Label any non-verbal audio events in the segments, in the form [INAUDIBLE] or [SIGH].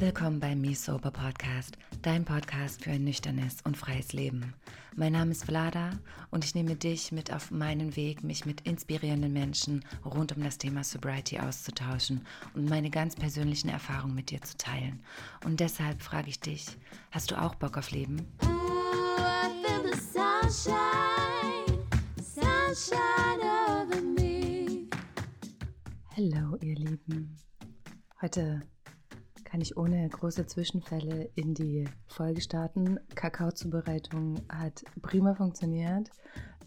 Willkommen beim Me Sober Podcast, dein Podcast für ein nüchternes und freies Leben. Mein Name ist Vlada und ich nehme dich mit auf meinen Weg, mich mit inspirierenden Menschen rund um das Thema Sobriety auszutauschen und meine ganz persönlichen Erfahrungen mit dir zu teilen. Und deshalb frage ich dich, hast du auch Bock auf Leben? Ooh, I feel the sunshine, sunshine Hallo ihr Lieben. Heute kann ich ohne große Zwischenfälle in die Folge starten. Kakaozubereitung hat prima funktioniert.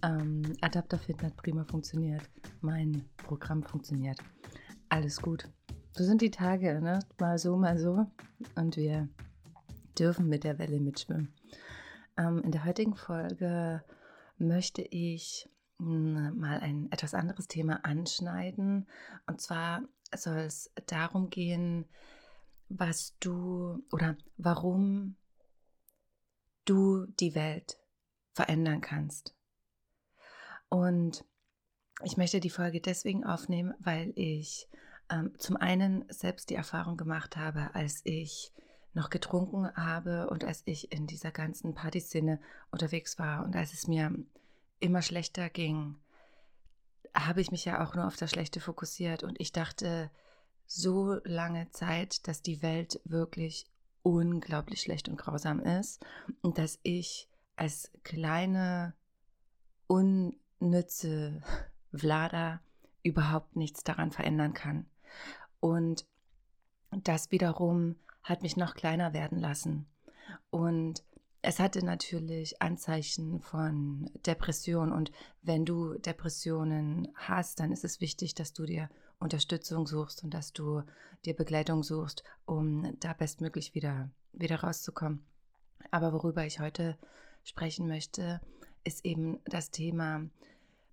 Ähm, Adapterfit hat prima funktioniert. Mein Programm funktioniert. Alles gut. So sind die Tage, ne? Mal so, mal so. Und wir dürfen mit der Welle mitschwimmen. Ähm, in der heutigen Folge möchte ich mal ein etwas anderes Thema anschneiden. Und zwar soll es darum gehen, was du oder warum du die Welt verändern kannst. Und ich möchte die Folge deswegen aufnehmen, weil ich ähm, zum einen selbst die Erfahrung gemacht habe, als ich noch getrunken habe und als ich in dieser ganzen Partyszene unterwegs war und als es mir immer schlechter ging, habe ich mich ja auch nur auf das Schlechte fokussiert und ich dachte so lange Zeit, dass die Welt wirklich unglaublich schlecht und grausam ist und dass ich als kleine, unnütze Vlada überhaupt nichts daran verändern kann. Und das wiederum hat mich noch kleiner werden lassen. Und es hatte natürlich Anzeichen von Depression. Und wenn du Depressionen hast, dann ist es wichtig, dass du dir Unterstützung suchst und dass du dir Begleitung suchst, um da bestmöglich wieder, wieder rauszukommen. Aber worüber ich heute sprechen möchte, ist eben das Thema,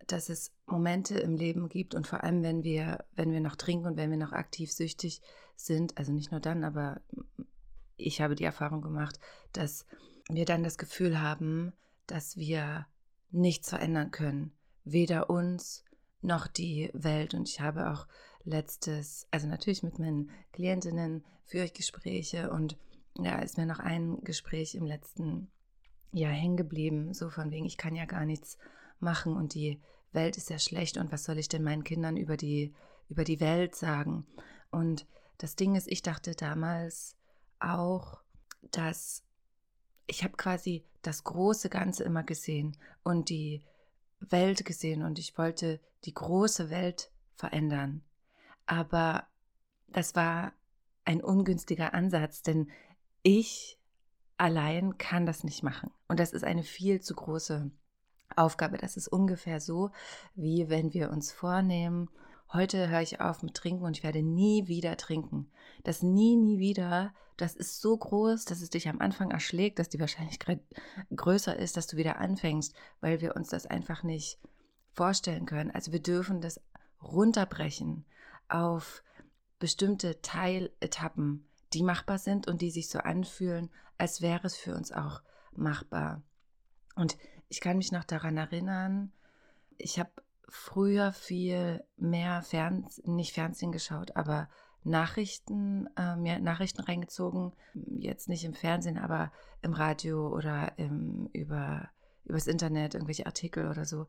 dass es Momente im Leben gibt und vor allem, wenn wir, wenn wir noch trinken und wenn wir noch aktiv süchtig sind, also nicht nur dann, aber ich habe die Erfahrung gemacht, dass wir dann das Gefühl haben, dass wir nichts verändern können. Weder uns noch die Welt. Und ich habe auch letztes, also natürlich mit meinen Klientinnen führe ich Gespräche und ja, ist mir noch ein Gespräch im letzten Jahr hängen geblieben, so von wegen, ich kann ja gar nichts machen und die Welt ist ja schlecht und was soll ich denn meinen Kindern über die, über die Welt sagen? Und das Ding ist, ich dachte damals auch, dass ich habe quasi das große Ganze immer gesehen und die Welt gesehen und ich wollte die große Welt verändern. Aber das war ein ungünstiger Ansatz, denn ich allein kann das nicht machen. Und das ist eine viel zu große Aufgabe. Das ist ungefähr so, wie wenn wir uns vornehmen, heute höre ich auf mit Trinken und ich werde nie wieder trinken. Das nie, nie wieder, das ist so groß, dass es dich am Anfang erschlägt, dass die Wahrscheinlichkeit größer ist, dass du wieder anfängst, weil wir uns das einfach nicht vorstellen können. Also wir dürfen das runterbrechen auf bestimmte Teiletappen, die machbar sind und die sich so anfühlen, als wäre es für uns auch machbar. Und ich kann mich noch daran erinnern, ich habe früher viel mehr Fernsehen, nicht Fernsehen geschaut, aber Nachrichten, äh, mir Nachrichten reingezogen. Jetzt nicht im Fernsehen, aber im Radio oder im, über, übers Internet, irgendwelche Artikel oder so.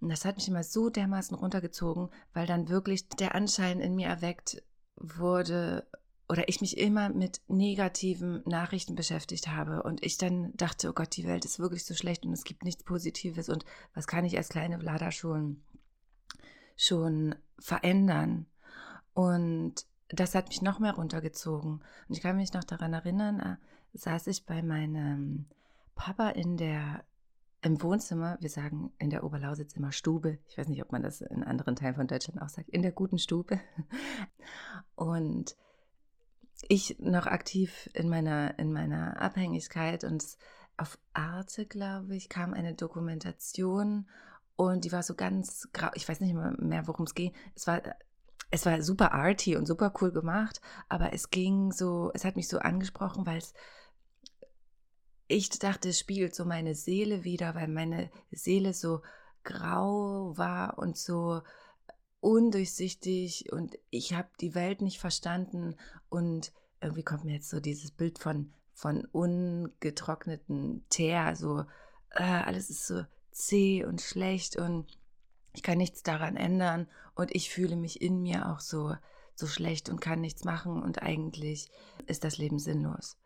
Und das hat mich immer so dermaßen runtergezogen, weil dann wirklich der Anschein in mir erweckt wurde oder ich mich immer mit negativen Nachrichten beschäftigt habe und ich dann dachte, oh Gott, die Welt ist wirklich so schlecht und es gibt nichts Positives und was kann ich als kleine Vlada schon schon verändern. Und das hat mich noch mehr runtergezogen. Und ich kann mich noch daran erinnern, äh, saß ich bei meinem Papa in der im Wohnzimmer, wir sagen in der Oberlausitz immer Stube. Ich weiß nicht, ob man das in anderen Teilen von Deutschland auch sagt, in der guten Stube. [LAUGHS] Und ich noch aktiv in meiner, in meiner Abhängigkeit und auf Arte, glaube ich, kam eine Dokumentation und die war so ganz grau. Ich weiß nicht mehr, worum es ging. Es war, es war super arty und super cool gemacht, aber es ging so, es hat mich so angesprochen, weil es, ich dachte, es spiegelt so meine Seele wieder, weil meine Seele so grau war und so undurchsichtig und ich habe die Welt nicht verstanden und irgendwie kommt mir jetzt so dieses Bild von, von ungetrockneten Teer, so äh, alles ist so zäh und schlecht und ich kann nichts daran ändern. Und ich fühle mich in mir auch so, so schlecht und kann nichts machen. Und eigentlich ist das Leben sinnlos.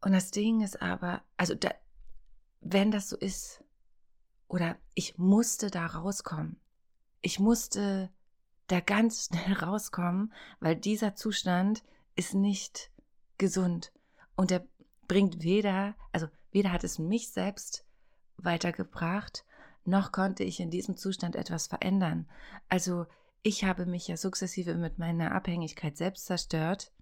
Und das Ding ist aber, also da, wenn das so ist, oder ich musste da rauskommen, ich musste da ganz [LAUGHS] schnell rauskommen, weil dieser Zustand ist nicht gesund. Und der bringt weder, also weder hat es mich selbst weitergebracht, noch konnte ich in diesem Zustand etwas verändern. Also ich habe mich ja sukzessive mit meiner Abhängigkeit selbst zerstört.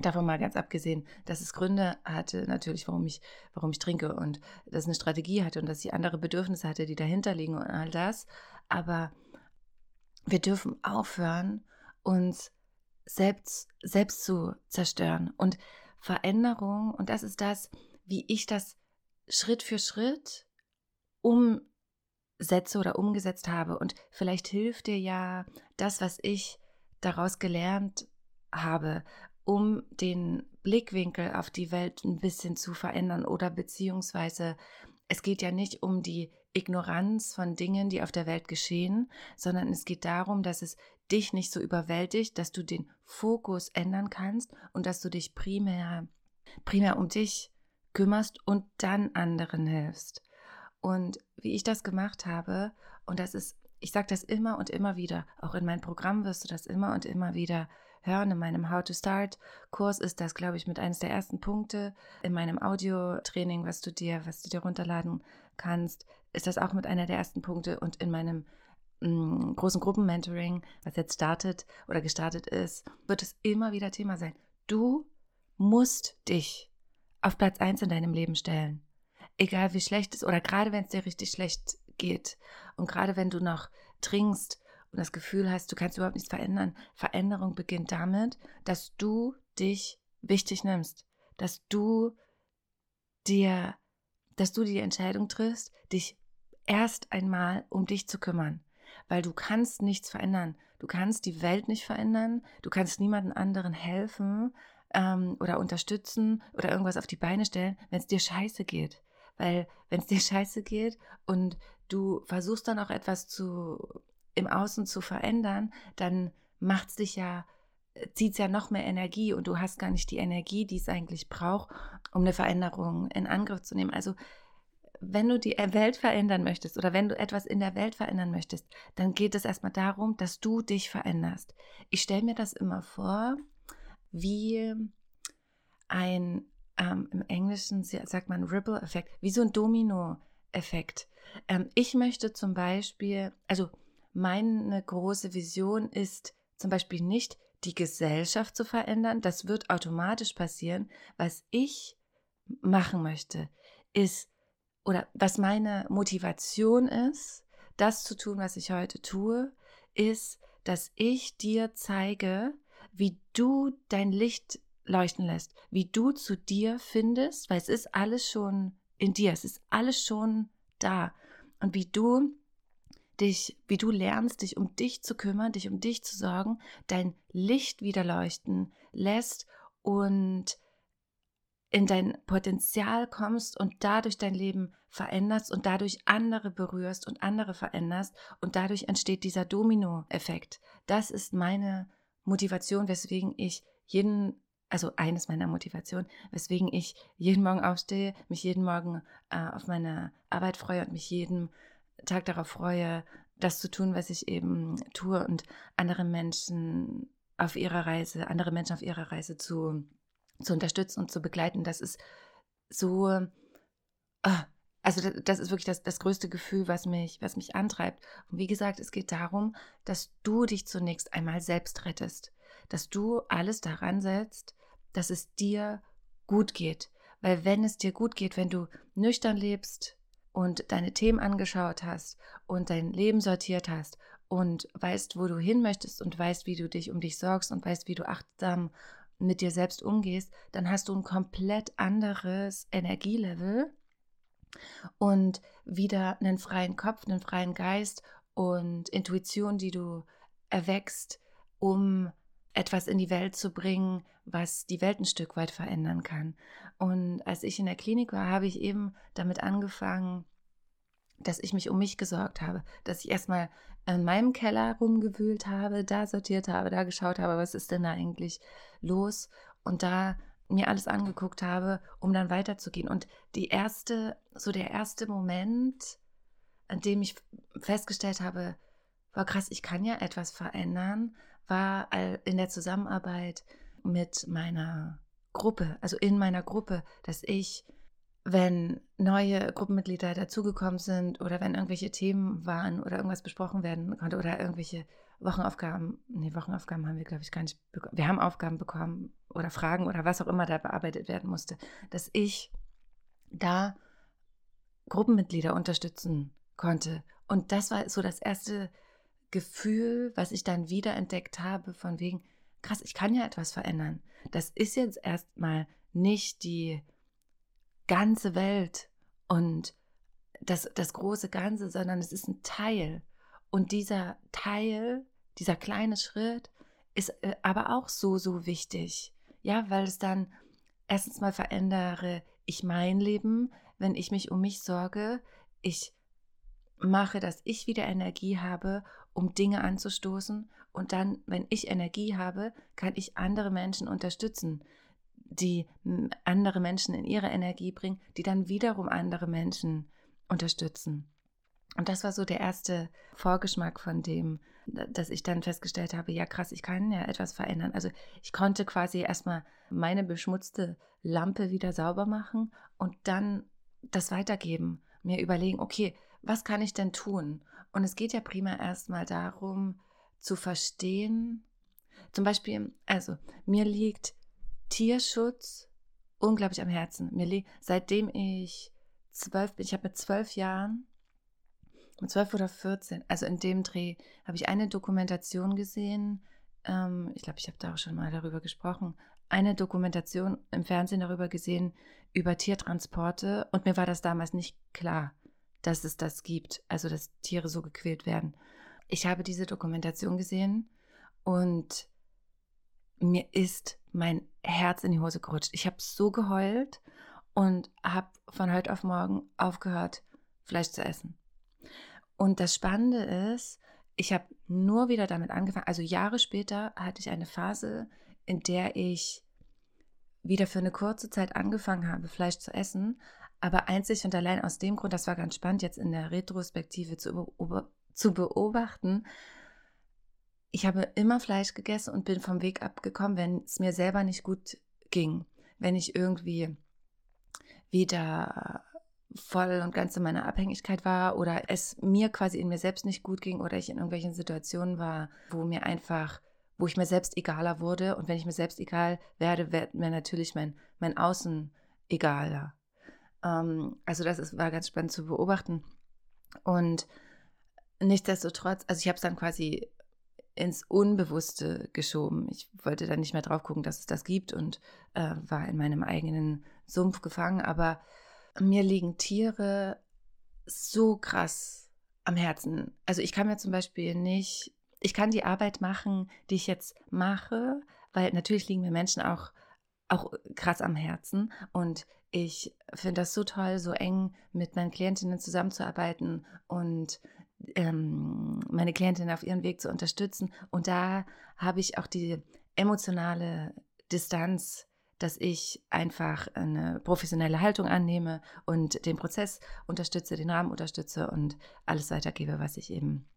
Davon mal ganz abgesehen, dass es Gründe hatte, natürlich, warum ich, warum ich trinke und dass es eine Strategie hatte und dass ich andere Bedürfnisse hatte, die dahinter liegen und all das. Aber wir dürfen aufhören, uns selbst, selbst zu zerstören. Und Veränderung, und das ist das, wie ich das Schritt für Schritt umsetze oder umgesetzt habe. Und vielleicht hilft dir ja das, was ich daraus gelernt habe, um den Blickwinkel auf die Welt ein bisschen zu verändern oder beziehungsweise es geht ja nicht um die Ignoranz von Dingen, die auf der Welt geschehen, sondern es geht darum, dass es dich nicht so überwältigt, dass du den Fokus ändern kannst und dass du dich primär, primär um dich kümmerst und dann anderen hilfst. Und wie ich das gemacht habe, und das ist, ich sage das immer und immer wieder, auch in meinem Programm wirst du das immer und immer wieder hören. In meinem How to Start Kurs ist das, glaube ich, mit eines der ersten Punkte. In meinem Audio-Training, was du dir, was du dir runterladen kannst, ist das auch mit einer der ersten Punkte. Und in meinem mm, großen Gruppenmentoring, was jetzt startet oder gestartet ist, wird es immer wieder Thema sein. Du musst dich auf Platz 1 in deinem Leben stellen egal wie schlecht es oder gerade wenn es dir richtig schlecht geht und gerade wenn du noch trinkst und das Gefühl hast, du kannst überhaupt nichts verändern, Veränderung beginnt damit, dass du dich wichtig nimmst, dass du dir, dass du die Entscheidung triffst, dich erst einmal um dich zu kümmern, weil du kannst nichts verändern, du kannst die Welt nicht verändern, du kannst niemanden anderen helfen ähm, oder unterstützen oder irgendwas auf die Beine stellen, wenn es dir scheiße geht. Weil wenn es dir [LAUGHS] scheiße geht und du versuchst dann auch etwas zu im Außen zu verändern, dann macht es dich ja, äh, zieht es ja noch mehr Energie und du hast gar nicht die Energie, die es eigentlich braucht, um eine Veränderung in Angriff zu nehmen. Also wenn du die Welt verändern möchtest oder wenn du etwas in der Welt verändern möchtest, dann geht es erstmal darum, dass du dich veränderst. Ich stelle mir das immer vor, wie ein ähm, im Englischen sagt man Ripple-Effekt, wie so ein Domino-Effekt. Ähm, ich möchte zum Beispiel, also meine große Vision ist zum Beispiel nicht, die Gesellschaft zu verändern. Das wird automatisch passieren. Was ich machen möchte, ist, oder was meine Motivation ist, das zu tun, was ich heute tue, ist, dass ich dir zeige, wie du dein Licht leuchten lässt, wie du zu dir findest, weil es ist alles schon in dir, es ist alles schon da. Und wie du dich, wie du lernst, dich um dich zu kümmern, dich um dich zu sorgen, dein Licht wieder leuchten lässt und in dein Potenzial kommst und dadurch dein Leben veränderst und dadurch andere berührst und andere veränderst und dadurch entsteht dieser Domino-Effekt. Das ist meine Motivation, weswegen ich jeden also eines meiner Motivationen, weswegen ich jeden Morgen aufstehe, mich jeden Morgen äh, auf meine Arbeit freue und mich jeden Tag darauf freue, das zu tun, was ich eben tue und andere Menschen auf ihrer Reise, andere Menschen auf ihrer Reise zu, zu unterstützen und zu begleiten. Das ist so, äh, also das, das, ist wirklich das, das größte Gefühl, was mich, was mich antreibt. Und wie gesagt, es geht darum, dass du dich zunächst einmal selbst rettest, dass du alles daran setzt, dass es dir gut geht. Weil wenn es dir gut geht, wenn du nüchtern lebst und deine Themen angeschaut hast und dein Leben sortiert hast und weißt, wo du hin möchtest und weißt, wie du dich um dich sorgst und weißt, wie du achtsam mit dir selbst umgehst, dann hast du ein komplett anderes Energielevel und wieder einen freien Kopf, einen freien Geist und Intuition, die du erwächst, um etwas in die Welt zu bringen, was die Welt ein Stück weit verändern kann. Und als ich in der Klinik war, habe ich eben damit angefangen, dass ich mich um mich gesorgt habe, dass ich erstmal in meinem Keller rumgewühlt habe, da sortiert habe, da geschaut habe, was ist denn da eigentlich los und da mir alles angeguckt habe, um dann weiterzugehen. Und die erste, so der erste Moment, an dem ich festgestellt habe, war krass, ich kann ja etwas verändern, war in der Zusammenarbeit mit meiner Gruppe, also in meiner Gruppe, dass ich wenn neue Gruppenmitglieder dazugekommen sind oder wenn irgendwelche Themen waren oder irgendwas besprochen werden konnte oder irgendwelche Wochenaufgaben, nee, Wochenaufgaben haben wir, glaube ich, gar nicht bekommen. Wir haben Aufgaben bekommen oder Fragen oder was auch immer da bearbeitet werden musste, dass ich da Gruppenmitglieder unterstützen konnte. Und das war so das erste Gefühl, was ich dann wieder entdeckt habe, von wegen, krass, ich kann ja etwas verändern. Das ist jetzt erstmal nicht die ganze Welt und das, das große Ganze, sondern es ist ein Teil. Und dieser Teil, dieser kleine Schritt ist äh, aber auch so, so wichtig. Ja, weil es dann erstens mal verändere ich mein Leben, wenn ich mich um mich sorge. Ich mache, dass ich wieder Energie habe, um Dinge anzustoßen. Und dann, wenn ich Energie habe, kann ich andere Menschen unterstützen die andere Menschen in ihre Energie bringen, die dann wiederum andere Menschen unterstützen. Und das war so der erste Vorgeschmack von dem, dass ich dann festgestellt habe, ja krass, ich kann ja etwas verändern. Also ich konnte quasi erstmal meine beschmutzte Lampe wieder sauber machen und dann das weitergeben, mir überlegen, okay, was kann ich denn tun? Und es geht ja prima erstmal darum zu verstehen, zum Beispiel, also mir liegt Tierschutz unglaublich am Herzen. Mir seitdem ich zwölf bin, ich habe mit zwölf Jahren, mit zwölf oder vierzehn, also in dem Dreh, habe ich eine Dokumentation gesehen. Ähm, ich glaube, ich habe da auch schon mal darüber gesprochen. Eine Dokumentation im Fernsehen darüber gesehen, über Tiertransporte. Und mir war das damals nicht klar, dass es das gibt, also dass Tiere so gequält werden. Ich habe diese Dokumentation gesehen und mir ist mein Herz in die Hose gerutscht. Ich habe so geheult und habe von heute auf morgen aufgehört, Fleisch zu essen. Und das Spannende ist, ich habe nur wieder damit angefangen. Also Jahre später hatte ich eine Phase, in der ich wieder für eine kurze Zeit angefangen habe, Fleisch zu essen. Aber einzig und allein aus dem Grund, das war ganz spannend, jetzt in der Retrospektive zu, zu beobachten, ich habe immer Fleisch gegessen und bin vom Weg abgekommen, wenn es mir selber nicht gut ging. Wenn ich irgendwie wieder voll und ganz in meiner Abhängigkeit war oder es mir quasi in mir selbst nicht gut ging oder ich in irgendwelchen Situationen war, wo mir einfach, wo ich mir selbst egaler wurde. Und wenn ich mir selbst egal werde, wird mir natürlich mein, mein Außen egaler. Ähm, also das ist, war ganz spannend zu beobachten. Und nichtsdestotrotz, also ich habe es dann quasi ins Unbewusste geschoben. Ich wollte dann nicht mehr drauf gucken, dass es das gibt und äh, war in meinem eigenen Sumpf gefangen. Aber mir liegen Tiere so krass am Herzen. Also ich kann mir zum Beispiel nicht, ich kann die Arbeit machen, die ich jetzt mache, weil natürlich liegen mir Menschen auch, auch krass am Herzen und ich finde das so toll, so eng mit meinen Klientinnen zusammenzuarbeiten und ähm, meine Klientin auf ihren Weg zu unterstützen. Und da habe ich auch die emotionale Distanz, dass ich einfach eine professionelle Haltung annehme und den Prozess unterstütze, den Rahmen unterstütze und alles weitergebe, was ich eben,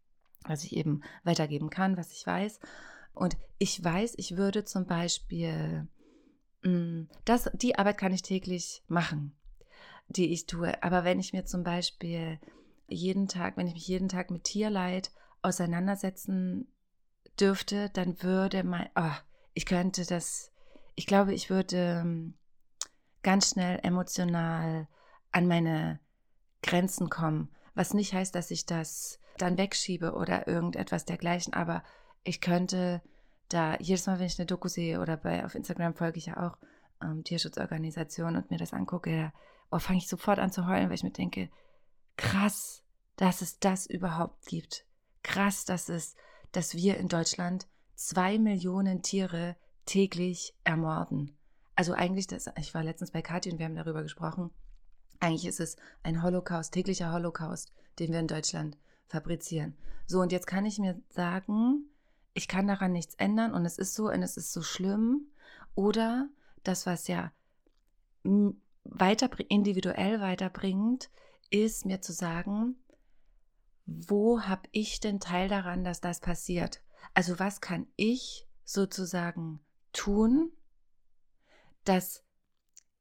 was ich eben weitergeben kann, was ich weiß. Und ich weiß, ich würde zum Beispiel, das, die Arbeit kann ich täglich machen, die ich tue. Aber wenn ich mir zum Beispiel jeden Tag, wenn ich mich jeden Tag mit Tierleid auseinandersetzen dürfte, dann würde mein, oh, ich könnte das, ich glaube, ich würde ähm, ganz schnell emotional an meine Grenzen kommen. Was nicht heißt, dass ich das dann wegschiebe oder irgendetwas dergleichen, aber ich könnte da jedes Mal, wenn ich eine Doku sehe oder bei auf Instagram folge ich ja auch ähm, Tierschutzorganisationen und mir das angucke, oh, fange ich sofort an zu heulen, weil ich mir denke, krass, dass es das überhaupt gibt. krass, dass es, dass wir in Deutschland zwei Millionen Tiere täglich ermorden. Also eigentlich, das, ich war letztens bei Kathi und wir haben darüber gesprochen. Eigentlich ist es ein Holocaust, täglicher Holocaust, den wir in Deutschland fabrizieren. So, und jetzt kann ich mir sagen, ich kann daran nichts ändern und es ist so und es ist so schlimm. Oder das, was ja weiter, individuell weiterbringt, ist mir zu sagen, wo habe ich denn Teil daran, dass das passiert? Also was kann ich sozusagen tun, dass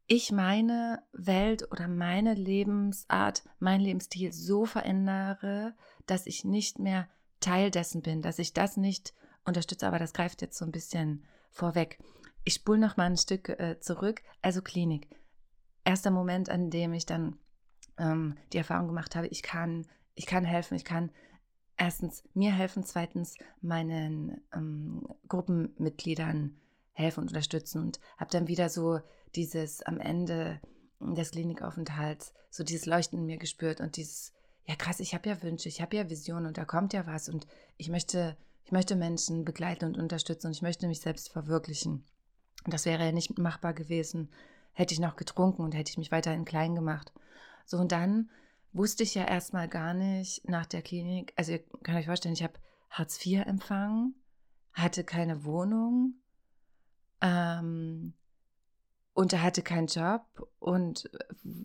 ich meine Welt oder meine Lebensart, mein Lebensstil so verändere, dass ich nicht mehr Teil dessen bin, dass ich das nicht unterstütze, aber das greift jetzt so ein bisschen vorweg. Ich spule noch mal ein Stück äh, zurück, also Klinik. Erster Moment, an dem ich dann ähm, die Erfahrung gemacht habe, ich kann, ich kann helfen, ich kann erstens mir helfen, zweitens meinen ähm, Gruppenmitgliedern helfen und unterstützen und habe dann wieder so dieses am Ende des Klinikaufenthalts, so dieses Leuchten in mir gespürt und dieses, ja krass, ich habe ja Wünsche, ich habe ja Visionen und da kommt ja was und ich möchte, ich möchte Menschen begleiten und unterstützen und ich möchte mich selbst verwirklichen. Das wäre ja nicht machbar gewesen, hätte ich noch getrunken und hätte ich mich weiterhin klein gemacht. So und dann wusste ich ja erstmal gar nicht nach der Klinik, also ihr könnt euch vorstellen, ich habe Hartz IV empfangen, hatte keine Wohnung, ähm, und hatte keinen Job und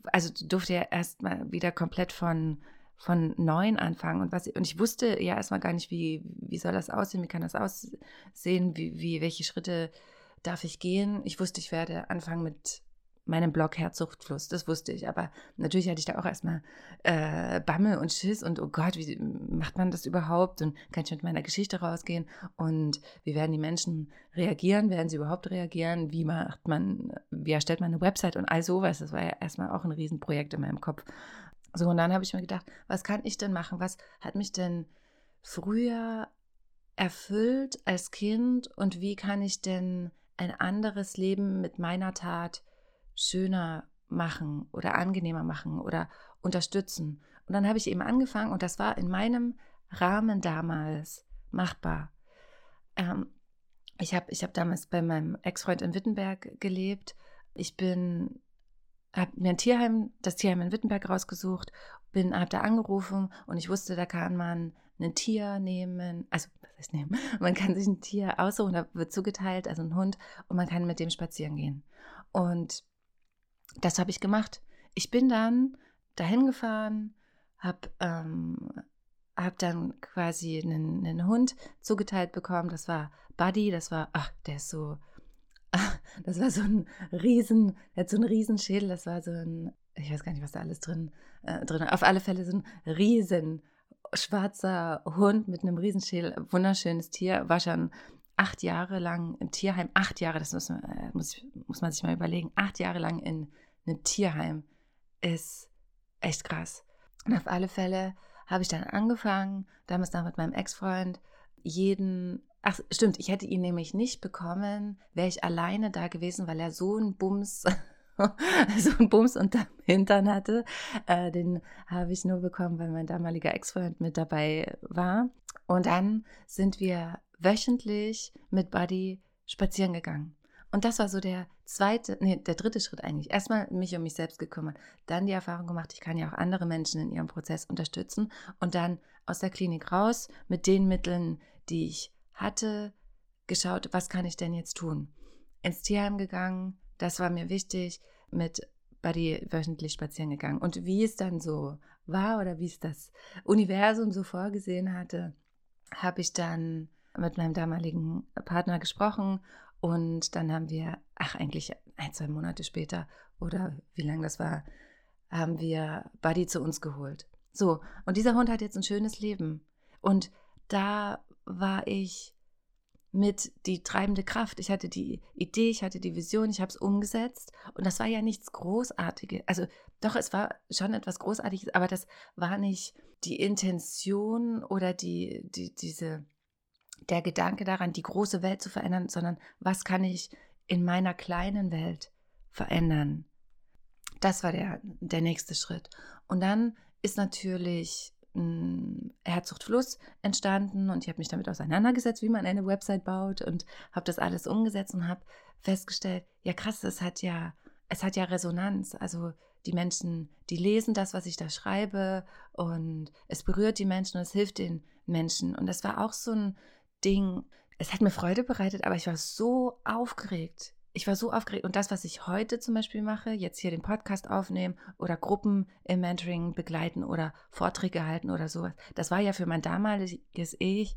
also durfte er erstmal wieder komplett von von neuen anfangen und was und ich wusste ja erstmal gar nicht wie wie soll das aussehen wie kann das aussehen wie, wie welche Schritte darf ich gehen ich wusste ich werde anfangen mit meinem Blog Herzsuchtfluss, das wusste ich. Aber natürlich hatte ich da auch erstmal äh, Bammel und Schiss und oh Gott, wie macht man das überhaupt? Und kann ich mit meiner Geschichte rausgehen? Und wie werden die Menschen reagieren? Werden sie überhaupt reagieren? Wie macht man, wie erstellt man eine Website und all sowas? Das war ja erstmal auch ein Riesenprojekt in meinem Kopf. So, und dann habe ich mir gedacht, was kann ich denn machen? Was hat mich denn früher erfüllt als Kind und wie kann ich denn ein anderes Leben mit meiner Tat schöner machen oder angenehmer machen oder unterstützen. Und dann habe ich eben angefangen und das war in meinem Rahmen damals machbar. Ähm, ich habe ich hab damals bei meinem Ex-Freund in Wittenberg gelebt. Ich bin, habe mir ein Tierheim, das Tierheim in Wittenberg rausgesucht, bin, habe da angerufen und ich wusste, da kann man ein Tier nehmen, also was heißt nehmen? [LAUGHS] Man kann sich ein Tier aussuchen, da wird zugeteilt, also ein Hund, und man kann mit dem spazieren gehen. Und das habe ich gemacht. Ich bin dann dahin gefahren, habe ähm, hab dann quasi einen, einen, Hund zugeteilt bekommen. Das war Buddy, das war, ach, der ist so, [LAUGHS] das war so ein Riesen, der hat so einen Riesenschädel, das war so ein, ich weiß gar nicht, was da alles drin, äh, drin auf alle Fälle so ein riesen schwarzer Hund mit einem Riesenschädel, wunderschönes Tier, war schon acht Jahre lang im Tierheim, acht Jahre, das muss, äh, muss, muss man sich mal überlegen, acht Jahre lang in einem Tierheim ist echt krass. Und auf alle Fälle habe ich dann angefangen, damals noch mit meinem Ex-Freund, jeden, ach stimmt, ich hätte ihn nämlich nicht bekommen, wäre ich alleine da gewesen, weil er so einen Bums, [LAUGHS] so einen Bums unterm Hintern hatte. Äh, den habe ich nur bekommen, weil mein damaliger Ex-Freund mit dabei war. Und dann sind wir wöchentlich mit Buddy spazieren gegangen. Und das war so der zweite, nee, der dritte Schritt eigentlich. Erstmal mich um mich selbst gekümmert, dann die Erfahrung gemacht, ich kann ja auch andere Menschen in ihrem Prozess unterstützen und dann aus der Klinik raus mit den Mitteln, die ich hatte, geschaut, was kann ich denn jetzt tun? Ins Tierheim gegangen, das war mir wichtig, mit Buddy wöchentlich spazieren gegangen. Und wie es dann so war oder wie es das Universum so vorgesehen hatte, habe ich dann mit meinem damaligen Partner gesprochen und dann haben wir, ach eigentlich ein, zwei Monate später oder wie lange das war, haben wir Buddy zu uns geholt. So, und dieser Hund hat jetzt ein schönes Leben. Und da war ich mit die treibende Kraft. Ich hatte die Idee, ich hatte die Vision, ich habe es umgesetzt. Und das war ja nichts Großartiges. Also doch, es war schon etwas Großartiges, aber das war nicht die Intention oder die, die, diese der Gedanke daran, die große Welt zu verändern, sondern was kann ich in meiner kleinen Welt verändern. Das war der, der nächste Schritt. Und dann ist natürlich mh, Herzogtfluss entstanden und ich habe mich damit auseinandergesetzt, wie man eine Website baut und habe das alles umgesetzt und habe festgestellt, ja krass, es hat ja, es hat ja Resonanz. Also die Menschen, die lesen das, was ich da schreibe und es berührt die Menschen und es hilft den Menschen. Und das war auch so ein Ding, es hat mir Freude bereitet, aber ich war so aufgeregt. Ich war so aufgeregt. Und das, was ich heute zum Beispiel mache, jetzt hier den Podcast aufnehmen oder Gruppen im Mentoring begleiten oder Vorträge halten oder sowas, das war ja für mein damaliges Ich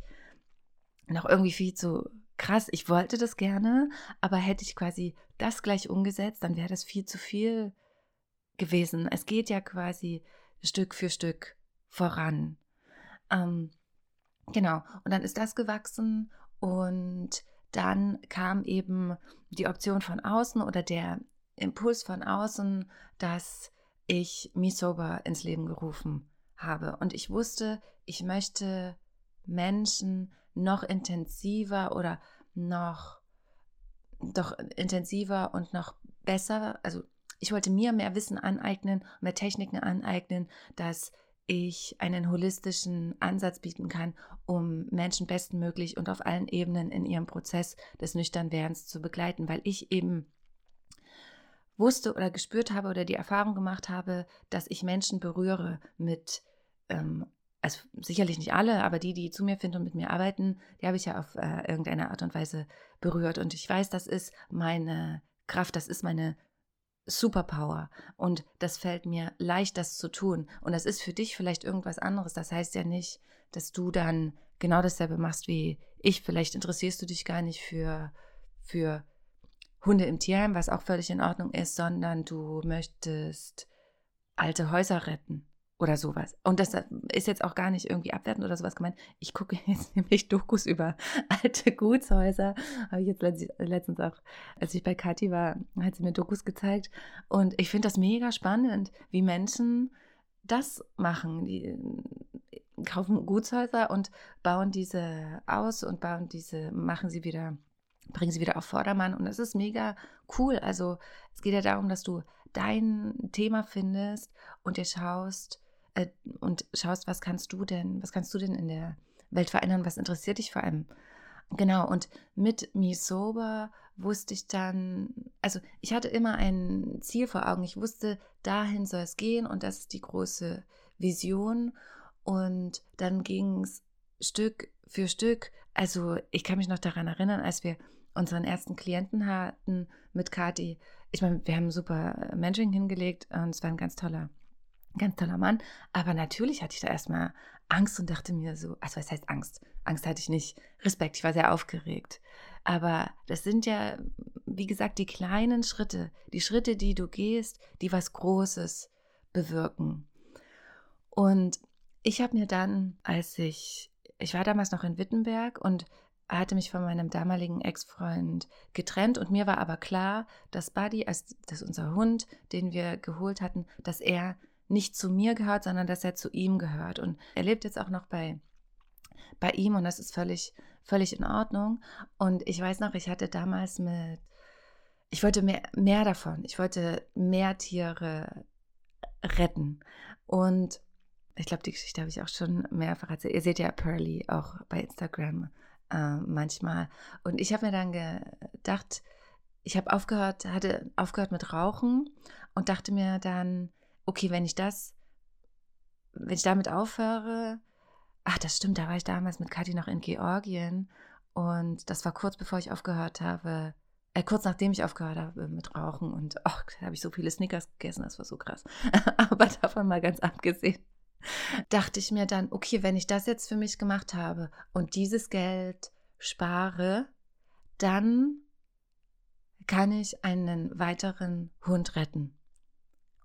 noch irgendwie viel zu krass. Ich wollte das gerne, aber hätte ich quasi das gleich umgesetzt, dann wäre das viel zu viel gewesen. Es geht ja quasi Stück für Stück voran. Ähm, genau, und dann ist das gewachsen und dann kam eben die Option von außen oder der Impuls von außen, dass ich Misoba ins Leben gerufen habe. Und ich wusste, ich möchte Menschen noch intensiver oder noch doch intensiver und noch besser, also ich wollte mir mehr Wissen aneignen, mehr Techniken aneignen, dass ich einen holistischen Ansatz bieten kann, um Menschen bestmöglich und auf allen Ebenen in ihrem Prozess des Nüchternwerdens zu begleiten, weil ich eben wusste oder gespürt habe oder die Erfahrung gemacht habe, dass ich Menschen berühre mit, ähm, also sicherlich nicht alle, aber die, die zu mir finden und mit mir arbeiten, die habe ich ja auf äh, irgendeine Art und Weise berührt. Und ich weiß, das ist meine Kraft, das ist meine Superpower und das fällt mir leicht, das zu tun. Und das ist für dich vielleicht irgendwas anderes. Das heißt ja nicht, dass du dann genau dasselbe machst wie ich. Vielleicht interessierst du dich gar nicht für, für Hunde im Tierheim, was auch völlig in Ordnung ist, sondern du möchtest alte Häuser retten oder sowas. Und das ist jetzt auch gar nicht irgendwie abwertend oder sowas gemeint. Ich gucke [LAUGHS] jetzt nämlich Dokus über [LAUGHS] alte Gutshäuser. Habe ich jetzt letztens auch, als ich bei Kathi war, hat sie mir Dokus gezeigt. Und ich finde das mega spannend, wie Menschen das machen. Die äh, kaufen Gutshäuser und bauen diese aus und bauen diese, machen sie wieder, bringen sie wieder auf Vordermann. Und das ist mega cool. Also es geht ja darum, dass du dein Thema findest und dir schaust, äh, und schaust, was kannst du denn, was kannst du denn in der Welt verändern, was interessiert dich vor allem. Genau, und mit Me Sober wusste ich dann, also ich hatte immer ein Ziel vor Augen. Ich wusste, dahin soll es gehen und das ist die große Vision. Und dann ging es Stück für Stück. Also ich kann mich noch daran erinnern, als wir unseren ersten Klienten hatten mit Kati. Ich meine, wir haben super Mentoring hingelegt und es war ein ganz toller ganz toller Mann. Aber natürlich hatte ich da erstmal Angst und dachte mir so, also was heißt Angst? Angst hatte ich nicht. Respekt, ich war sehr aufgeregt. Aber das sind ja, wie gesagt, die kleinen Schritte, die Schritte, die du gehst, die was Großes bewirken. Und ich habe mir dann, als ich, ich war damals noch in Wittenberg und hatte mich von meinem damaligen Ex-Freund getrennt und mir war aber klar, dass Buddy, als das unser Hund, den wir geholt hatten, dass er nicht zu mir gehört, sondern dass er zu ihm gehört. Und er lebt jetzt auch noch bei, bei ihm und das ist völlig, völlig in Ordnung. Und ich weiß noch, ich hatte damals mit, ich wollte mehr, mehr davon, ich wollte mehr Tiere retten. Und ich glaube, die Geschichte habe ich auch schon mehrfach erzählt. Ihr seht ja Pearly auch bei Instagram äh, manchmal. Und ich habe mir dann gedacht, ich habe aufgehört, hatte aufgehört mit Rauchen und dachte mir dann, okay, wenn ich das, wenn ich damit aufhöre, ach, das stimmt, da war ich damals mit Kathi noch in Georgien und das war kurz bevor ich aufgehört habe, äh, kurz nachdem ich aufgehört habe mit Rauchen und ach, da habe ich so viele Snickers gegessen, das war so krass. [LAUGHS] Aber davon mal ganz abgesehen, dachte ich mir dann, okay, wenn ich das jetzt für mich gemacht habe und dieses Geld spare, dann kann ich einen weiteren Hund retten.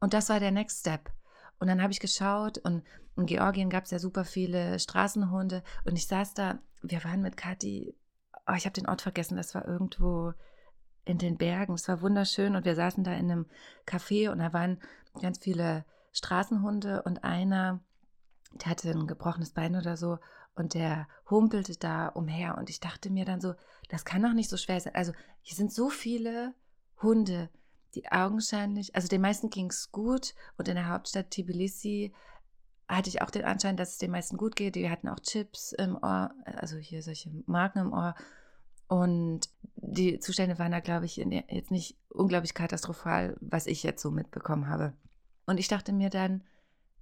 Und das war der Next Step. Und dann habe ich geschaut und in Georgien gab es ja super viele Straßenhunde und ich saß da, wir waren mit Kathi, oh, ich habe den Ort vergessen, das war irgendwo in den Bergen, es war wunderschön und wir saßen da in einem Café und da waren ganz viele Straßenhunde und einer, der hatte ein gebrochenes Bein oder so und der humpelte da umher und ich dachte mir dann so, das kann doch nicht so schwer sein. Also hier sind so viele Hunde, die augenscheinlich, also den meisten ging es gut und in der Hauptstadt Tbilisi hatte ich auch den Anschein, dass es den meisten gut geht. Die hatten auch Chips im Ohr, also hier solche Marken im Ohr. Und die Zustände waren da, glaube ich, jetzt nicht unglaublich katastrophal, was ich jetzt so mitbekommen habe. Und ich dachte mir dann,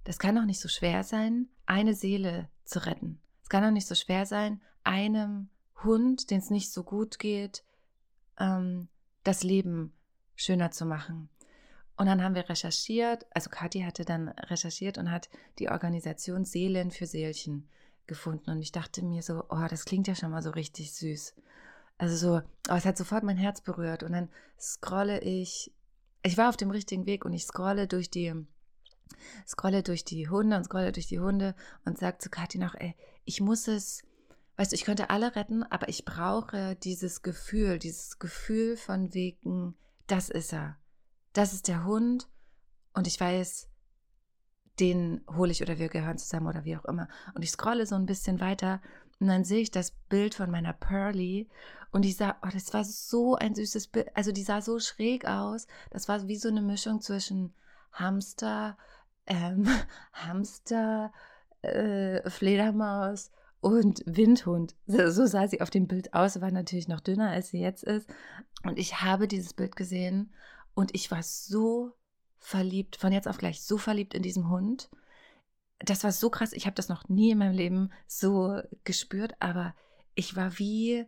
das kann doch nicht so schwer sein, eine Seele zu retten. Es kann doch nicht so schwer sein, einem Hund, den es nicht so gut geht, ähm, das Leben schöner zu machen. Und dann haben wir recherchiert, also Kathi hatte dann recherchiert und hat die Organisation Seelen für Seelchen gefunden. Und ich dachte mir so, oh, das klingt ja schon mal so richtig süß. Also so, oh, es hat sofort mein Herz berührt. Und dann scrolle ich, ich war auf dem richtigen Weg und ich scrolle durch die, scrolle durch die Hunde und scrolle durch die Hunde und sage zu Kathi noch, ey, ich muss es, weißt du, ich könnte alle retten, aber ich brauche dieses Gefühl, dieses Gefühl von wegen, das ist er. Das ist der Hund und ich weiß, den hole ich oder wir gehören zusammen oder wie auch immer. Und ich scrolle so ein bisschen weiter und dann sehe ich das Bild von meiner Pearly und ich sah, oh, das war so ein süßes Bild. Also die sah so schräg aus. Das war wie so eine Mischung zwischen Hamster, ähm, [LAUGHS] Hamster, äh, Fledermaus und Windhund. So, so sah sie auf dem Bild aus, war natürlich noch dünner, als sie jetzt ist. Und ich habe dieses Bild gesehen und ich war so verliebt, von jetzt auf gleich so verliebt in diesen Hund. Das war so krass. Ich habe das noch nie in meinem Leben so gespürt, aber ich war wie,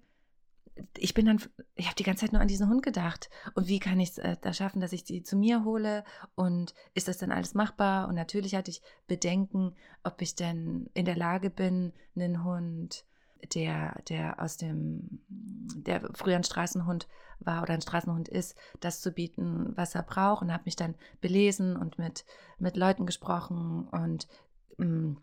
ich bin dann, ich habe die ganze Zeit nur an diesen Hund gedacht. Und wie kann ich es äh, da schaffen, dass ich sie zu mir hole? Und ist das dann alles machbar? Und natürlich hatte ich Bedenken, ob ich denn in der Lage bin, einen Hund, der, der aus dem, der früher ein Straßenhund war oder ein Straßenhund ist, das zu bieten, was er braucht. Und habe mich dann belesen und mit, mit Leuten gesprochen und mh, mm,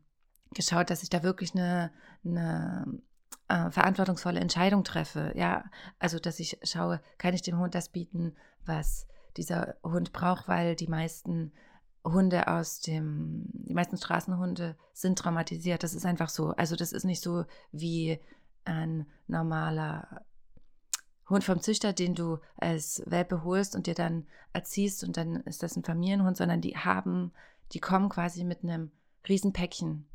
geschaut, dass ich da wirklich eine, eine äh, verantwortungsvolle Entscheidung treffe. Ja, also dass ich schaue, kann ich dem Hund das bieten, was dieser Hund braucht, weil die meisten Hunde aus dem, die meisten Straßenhunde sind traumatisiert. Das ist einfach so. Also das ist nicht so wie ein normaler Hund vom Züchter, den du als Welpe holst und dir dann erziehst und dann ist das ein Familienhund, sondern die haben, die kommen quasi mit einem Riesenpäckchen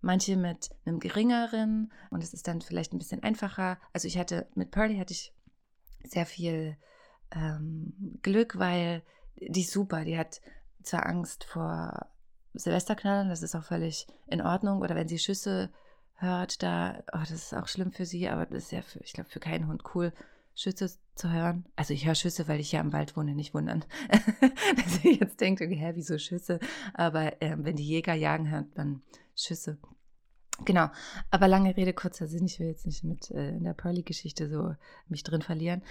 manche mit einem geringeren und es ist dann vielleicht ein bisschen einfacher. Also ich hatte mit Pearly hatte ich sehr viel ähm, Glück, weil die ist super. Die hat zwar Angst vor Silvesterknallen, das ist auch völlig in Ordnung. Oder wenn sie Schüsse hört, da, oh, das ist auch schlimm für sie, aber das ist ja, für, ich glaube, für keinen Hund cool, Schüsse zu hören. Also ich höre Schüsse, weil ich ja im Wald wohne, nicht wundern. [LAUGHS] Dass ihr jetzt denkt, okay, hä, wieso Schüsse? Aber äh, wenn die Jäger jagen, hört man Schüsse. Genau, aber lange Rede, kurzer Sinn, ich will jetzt nicht mit äh, in der Pearly-Geschichte so mich drin verlieren.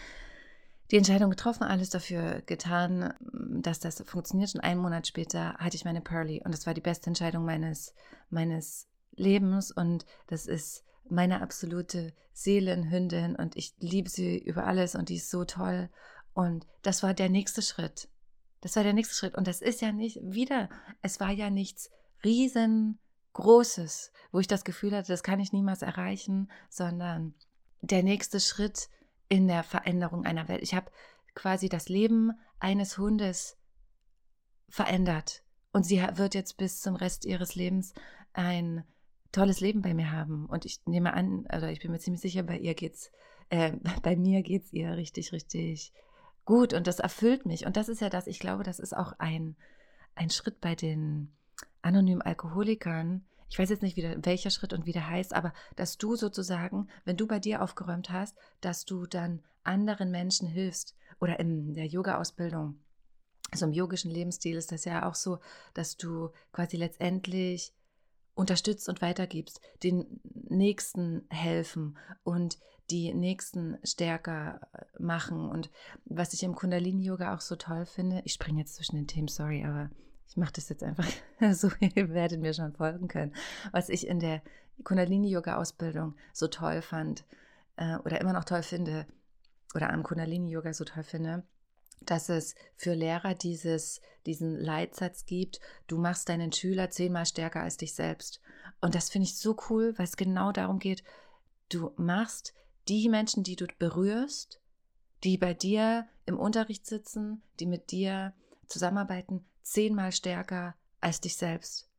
Die Entscheidung getroffen, alles dafür getan, dass das funktioniert. Und einen Monat später hatte ich meine Pearly und das war die beste Entscheidung meines, meines Lebens und das ist meine absolute Seelenhündin und ich liebe sie über alles und die ist so toll. Und das war der nächste Schritt. Das war der nächste Schritt. Und das ist ja nicht wieder, es war ja nichts riesengroßes, wo ich das Gefühl hatte, das kann ich niemals erreichen, sondern der nächste Schritt in der Veränderung einer Welt. Ich habe quasi das Leben eines Hundes verändert. Und sie wird jetzt bis zum Rest ihres Lebens ein tolles Leben bei mir haben. Und ich nehme an, also ich bin mir ziemlich sicher, bei ihr geht's, äh, [LAUGHS] bei mir geht's ihr richtig, richtig gut. Und das erfüllt mich. Und das ist ja das, ich glaube, das ist auch ein, ein Schritt bei den anonymen Alkoholikern. Ich weiß jetzt nicht, wie der, welcher Schritt und wie der heißt, aber dass du sozusagen, wenn du bei dir aufgeräumt hast, dass du dann anderen Menschen hilfst oder in der Yoga-Ausbildung. Also im yogischen Lebensstil ist das ja auch so, dass du quasi letztendlich unterstützt und weitergibst, den Nächsten helfen und die Nächsten stärker äh, machen. Und was ich im Kundalini-Yoga auch so toll finde, ich springe jetzt zwischen den Themen, sorry, aber ich mache das jetzt einfach [LAUGHS] so, ihr werdet mir schon folgen können. Was ich in der Kundalini-Yoga-Ausbildung so toll fand äh, oder immer noch toll finde oder am Kundalini-Yoga so toll finde, dass es für Lehrer dieses, diesen Leitsatz gibt, du machst deinen Schüler zehnmal stärker als dich selbst. Und das finde ich so cool, weil es genau darum geht, du machst die Menschen, die du berührst, die bei dir im Unterricht sitzen, die mit dir zusammenarbeiten, zehnmal stärker als dich selbst.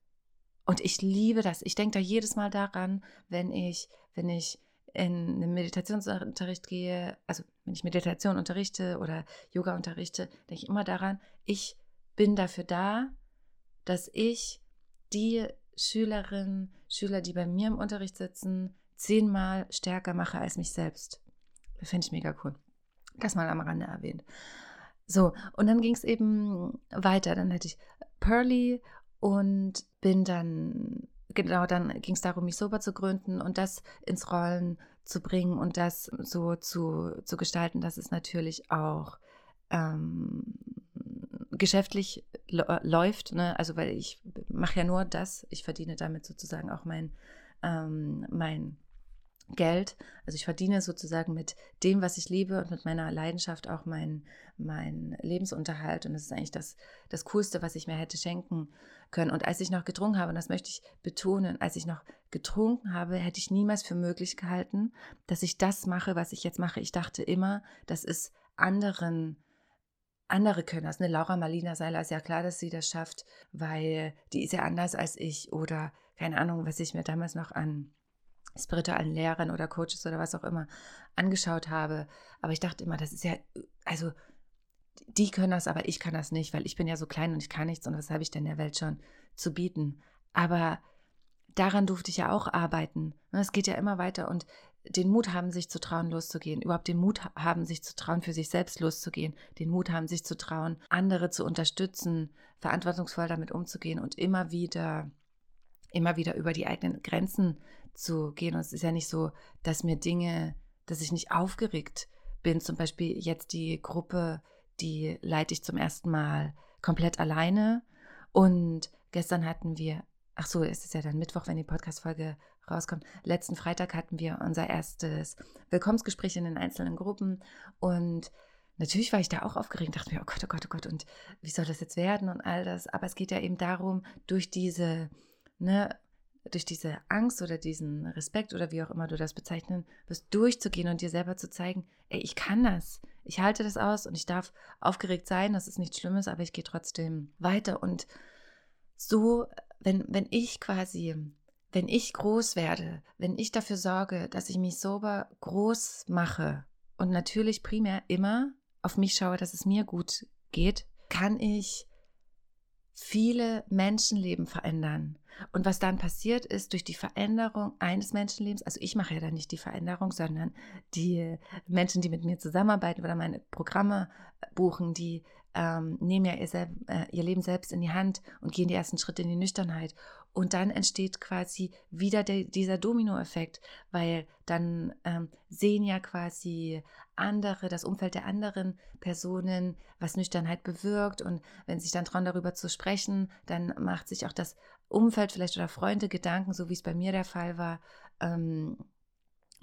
Und ich liebe das. Ich denke da jedes Mal daran, wenn ich, wenn ich in einen Meditationsunterricht gehe, also wenn ich Meditation unterrichte oder Yoga unterrichte, denke ich immer daran, ich bin dafür da, dass ich die Schülerinnen, Schüler, die bei mir im Unterricht sitzen, zehnmal stärker mache als mich selbst. Finde ich mega cool. Das mal am Rande erwähnt. So, und dann ging es eben weiter. Dann hatte ich Pearly und bin dann, genau, dann ging es darum, mich sober zu gründen und das ins Rollen zu bringen und das so zu, zu gestalten, dass es natürlich auch ähm, geschäftlich läuft. Ne? Also, weil ich mache ja nur das, ich verdiene damit sozusagen auch mein, ähm, mein Geld. Also ich verdiene sozusagen mit dem, was ich liebe und mit meiner Leidenschaft auch meinen mein Lebensunterhalt. Und das ist eigentlich das, das Coolste, was ich mir hätte schenken können. Und als ich noch getrunken habe, und das möchte ich betonen, als ich noch getrunken habe, hätte ich niemals für möglich gehalten, dass ich das mache, was ich jetzt mache. Ich dachte immer, das ist anderen andere können das. Eine Laura Marlina Seiler ist ja klar, dass sie das schafft, weil die ist ja anders als ich oder keine Ahnung, was ich mir damals noch an spirituellen Lehrern oder Coaches oder was auch immer angeschaut habe. Aber ich dachte immer, das ist ja, also die können das, aber ich kann das nicht, weil ich bin ja so klein und ich kann nichts und was habe ich denn der Welt schon zu bieten? Aber daran durfte ich ja auch arbeiten. Ne, es geht ja immer weiter und den Mut haben, sich zu trauen, loszugehen, überhaupt den Mut haben, sich zu trauen, für sich selbst loszugehen, den Mut haben, sich zu trauen, andere zu unterstützen, verantwortungsvoll damit umzugehen und immer wieder, immer wieder über die eigenen Grenzen zu gehen. Und es ist ja nicht so, dass mir Dinge, dass ich nicht aufgeregt bin. Zum Beispiel jetzt die Gruppe, die leite ich zum ersten Mal komplett alleine. Und gestern hatten wir, ach so, es ist ja dann Mittwoch, wenn die Podcast-Folge rauskommt. Letzten Freitag hatten wir unser erstes Willkommensgespräch in den einzelnen Gruppen und Natürlich war ich da auch aufgeregt, dachte mir, oh Gott, oh Gott, oh Gott, und wie soll das jetzt werden und all das. Aber es geht ja eben darum, durch diese ne, durch diese Angst oder diesen Respekt oder wie auch immer du das bezeichnen wirst, durchzugehen und dir selber zu zeigen, ey, ich kann das. Ich halte das aus und ich darf aufgeregt sein, das ist nichts Schlimmes, aber ich gehe trotzdem weiter. Und so, wenn, wenn ich quasi, wenn ich groß werde, wenn ich dafür sorge, dass ich mich sober groß mache und natürlich primär immer auf mich schaue, dass es mir gut geht, kann ich viele Menschenleben verändern. Und was dann passiert ist, durch die Veränderung eines Menschenlebens, also ich mache ja dann nicht die Veränderung, sondern die Menschen, die mit mir zusammenarbeiten oder meine Programme buchen, die ähm, nehmen ja ihr, äh, ihr, Leben selbst in die Hand und gehen die ersten Schritte in die Nüchternheit. Und dann entsteht quasi wieder der, dieser Dominoeffekt, weil dann ähm, sehen ja quasi andere, das Umfeld der anderen Personen, was Nüchternheit bewirkt. Und wenn sich dann trauen, darüber zu sprechen, dann macht sich auch das Umfeld vielleicht oder Freunde Gedanken, so wie es bei mir der Fall war, ähm,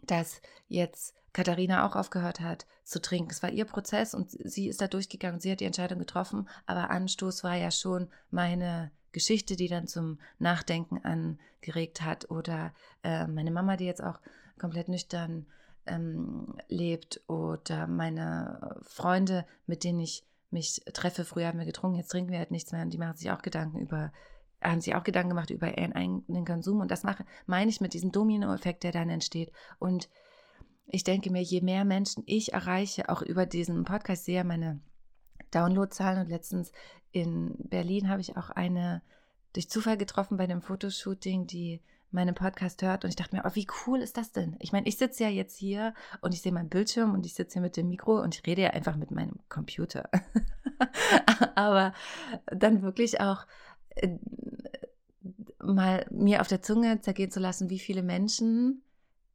dass jetzt Katharina auch aufgehört hat zu trinken. Es war ihr Prozess und sie ist da durchgegangen, sie hat die Entscheidung getroffen, aber Anstoß war ja schon meine Geschichte, die dann zum Nachdenken angeregt hat oder äh, meine Mama, die jetzt auch komplett nüchtern ähm, lebt oder meine Freunde, mit denen ich mich treffe. Früher haben wir getrunken, jetzt trinken wir halt nichts mehr und die machen sich auch Gedanken über haben sich auch Gedanken gemacht über ihren eigenen Konsum und das mache, meine ich mit diesem Dominoeffekt, der dann entsteht. Und ich denke mir, je mehr Menschen ich erreiche, auch über diesen Podcast, sehe meine Downloadzahlen und letztens in Berlin habe ich auch eine durch Zufall getroffen bei einem Fotoshooting, die meinen Podcast hört und ich dachte mir, oh, wie cool ist das denn? Ich meine, ich sitze ja jetzt hier und ich sehe meinen Bildschirm und ich sitze hier mit dem Mikro und ich rede ja einfach mit meinem Computer. [LAUGHS] Aber dann wirklich auch äh, mal mir auf der Zunge zergehen zu lassen, wie viele Menschen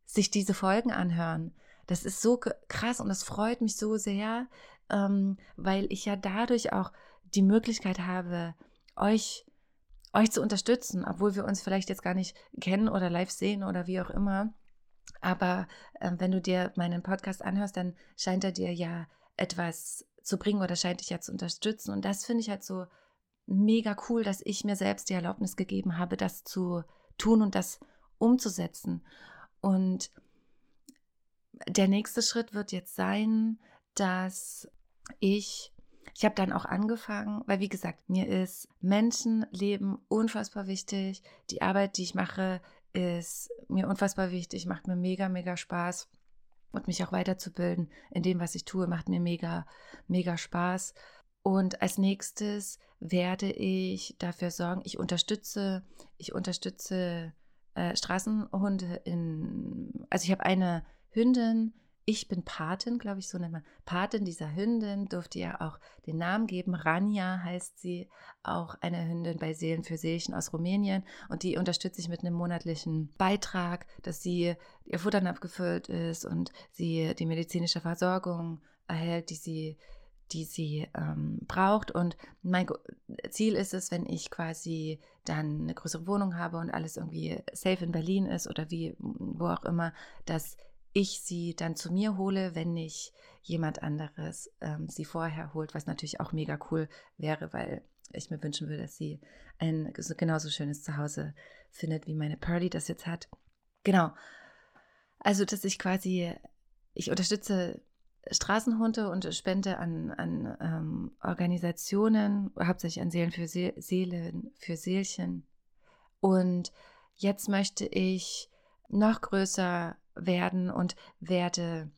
sich diese Folgen anhören. Das ist so krass und das freut mich so sehr, ähm, weil ich ja dadurch auch die Möglichkeit habe, euch, euch zu unterstützen, obwohl wir uns vielleicht jetzt gar nicht kennen oder live sehen oder wie auch immer. Aber äh, wenn du dir meinen Podcast anhörst, dann scheint er dir ja etwas zu bringen oder scheint dich ja zu unterstützen. Und das finde ich halt so mega cool, dass ich mir selbst die Erlaubnis gegeben habe, das zu tun und das umzusetzen. Und der nächste Schritt wird jetzt sein, dass ich ich habe dann auch angefangen, weil wie gesagt, mir ist Menschenleben unfassbar wichtig. Die Arbeit, die ich mache, ist mir unfassbar wichtig, macht mir mega, mega Spaß. Und mich auch weiterzubilden in dem, was ich tue, macht mir mega, mega Spaß. Und als nächstes werde ich dafür sorgen, ich unterstütze, ich unterstütze äh, Straßenhunde in, also ich habe eine Hündin, ich bin Patin, glaube ich, so nennt man. Patin dieser Hündin durfte ja auch den Namen geben. Rania heißt sie, auch eine Hündin bei Seelen für Seelchen aus Rumänien. Und die unterstütze ich mit einem monatlichen Beitrag, dass sie ihr Futtern abgefüllt ist und sie die medizinische Versorgung erhält, die sie die sie ähm, braucht. Und mein Ziel ist es, wenn ich quasi dann eine größere Wohnung habe und alles irgendwie safe in Berlin ist oder wie, wo auch immer, dass ich sie dann zu mir hole, wenn nicht jemand anderes ähm, sie vorher holt, was natürlich auch mega cool wäre, weil ich mir wünschen würde, dass sie ein genauso schönes Zuhause findet, wie meine Pearly das jetzt hat. Genau. Also, dass ich quasi, ich unterstütze Straßenhunde und spende an, an ähm, Organisationen, hauptsächlich an Seelen für See Seelen, für Seelchen. Und jetzt möchte ich noch größer werden und werde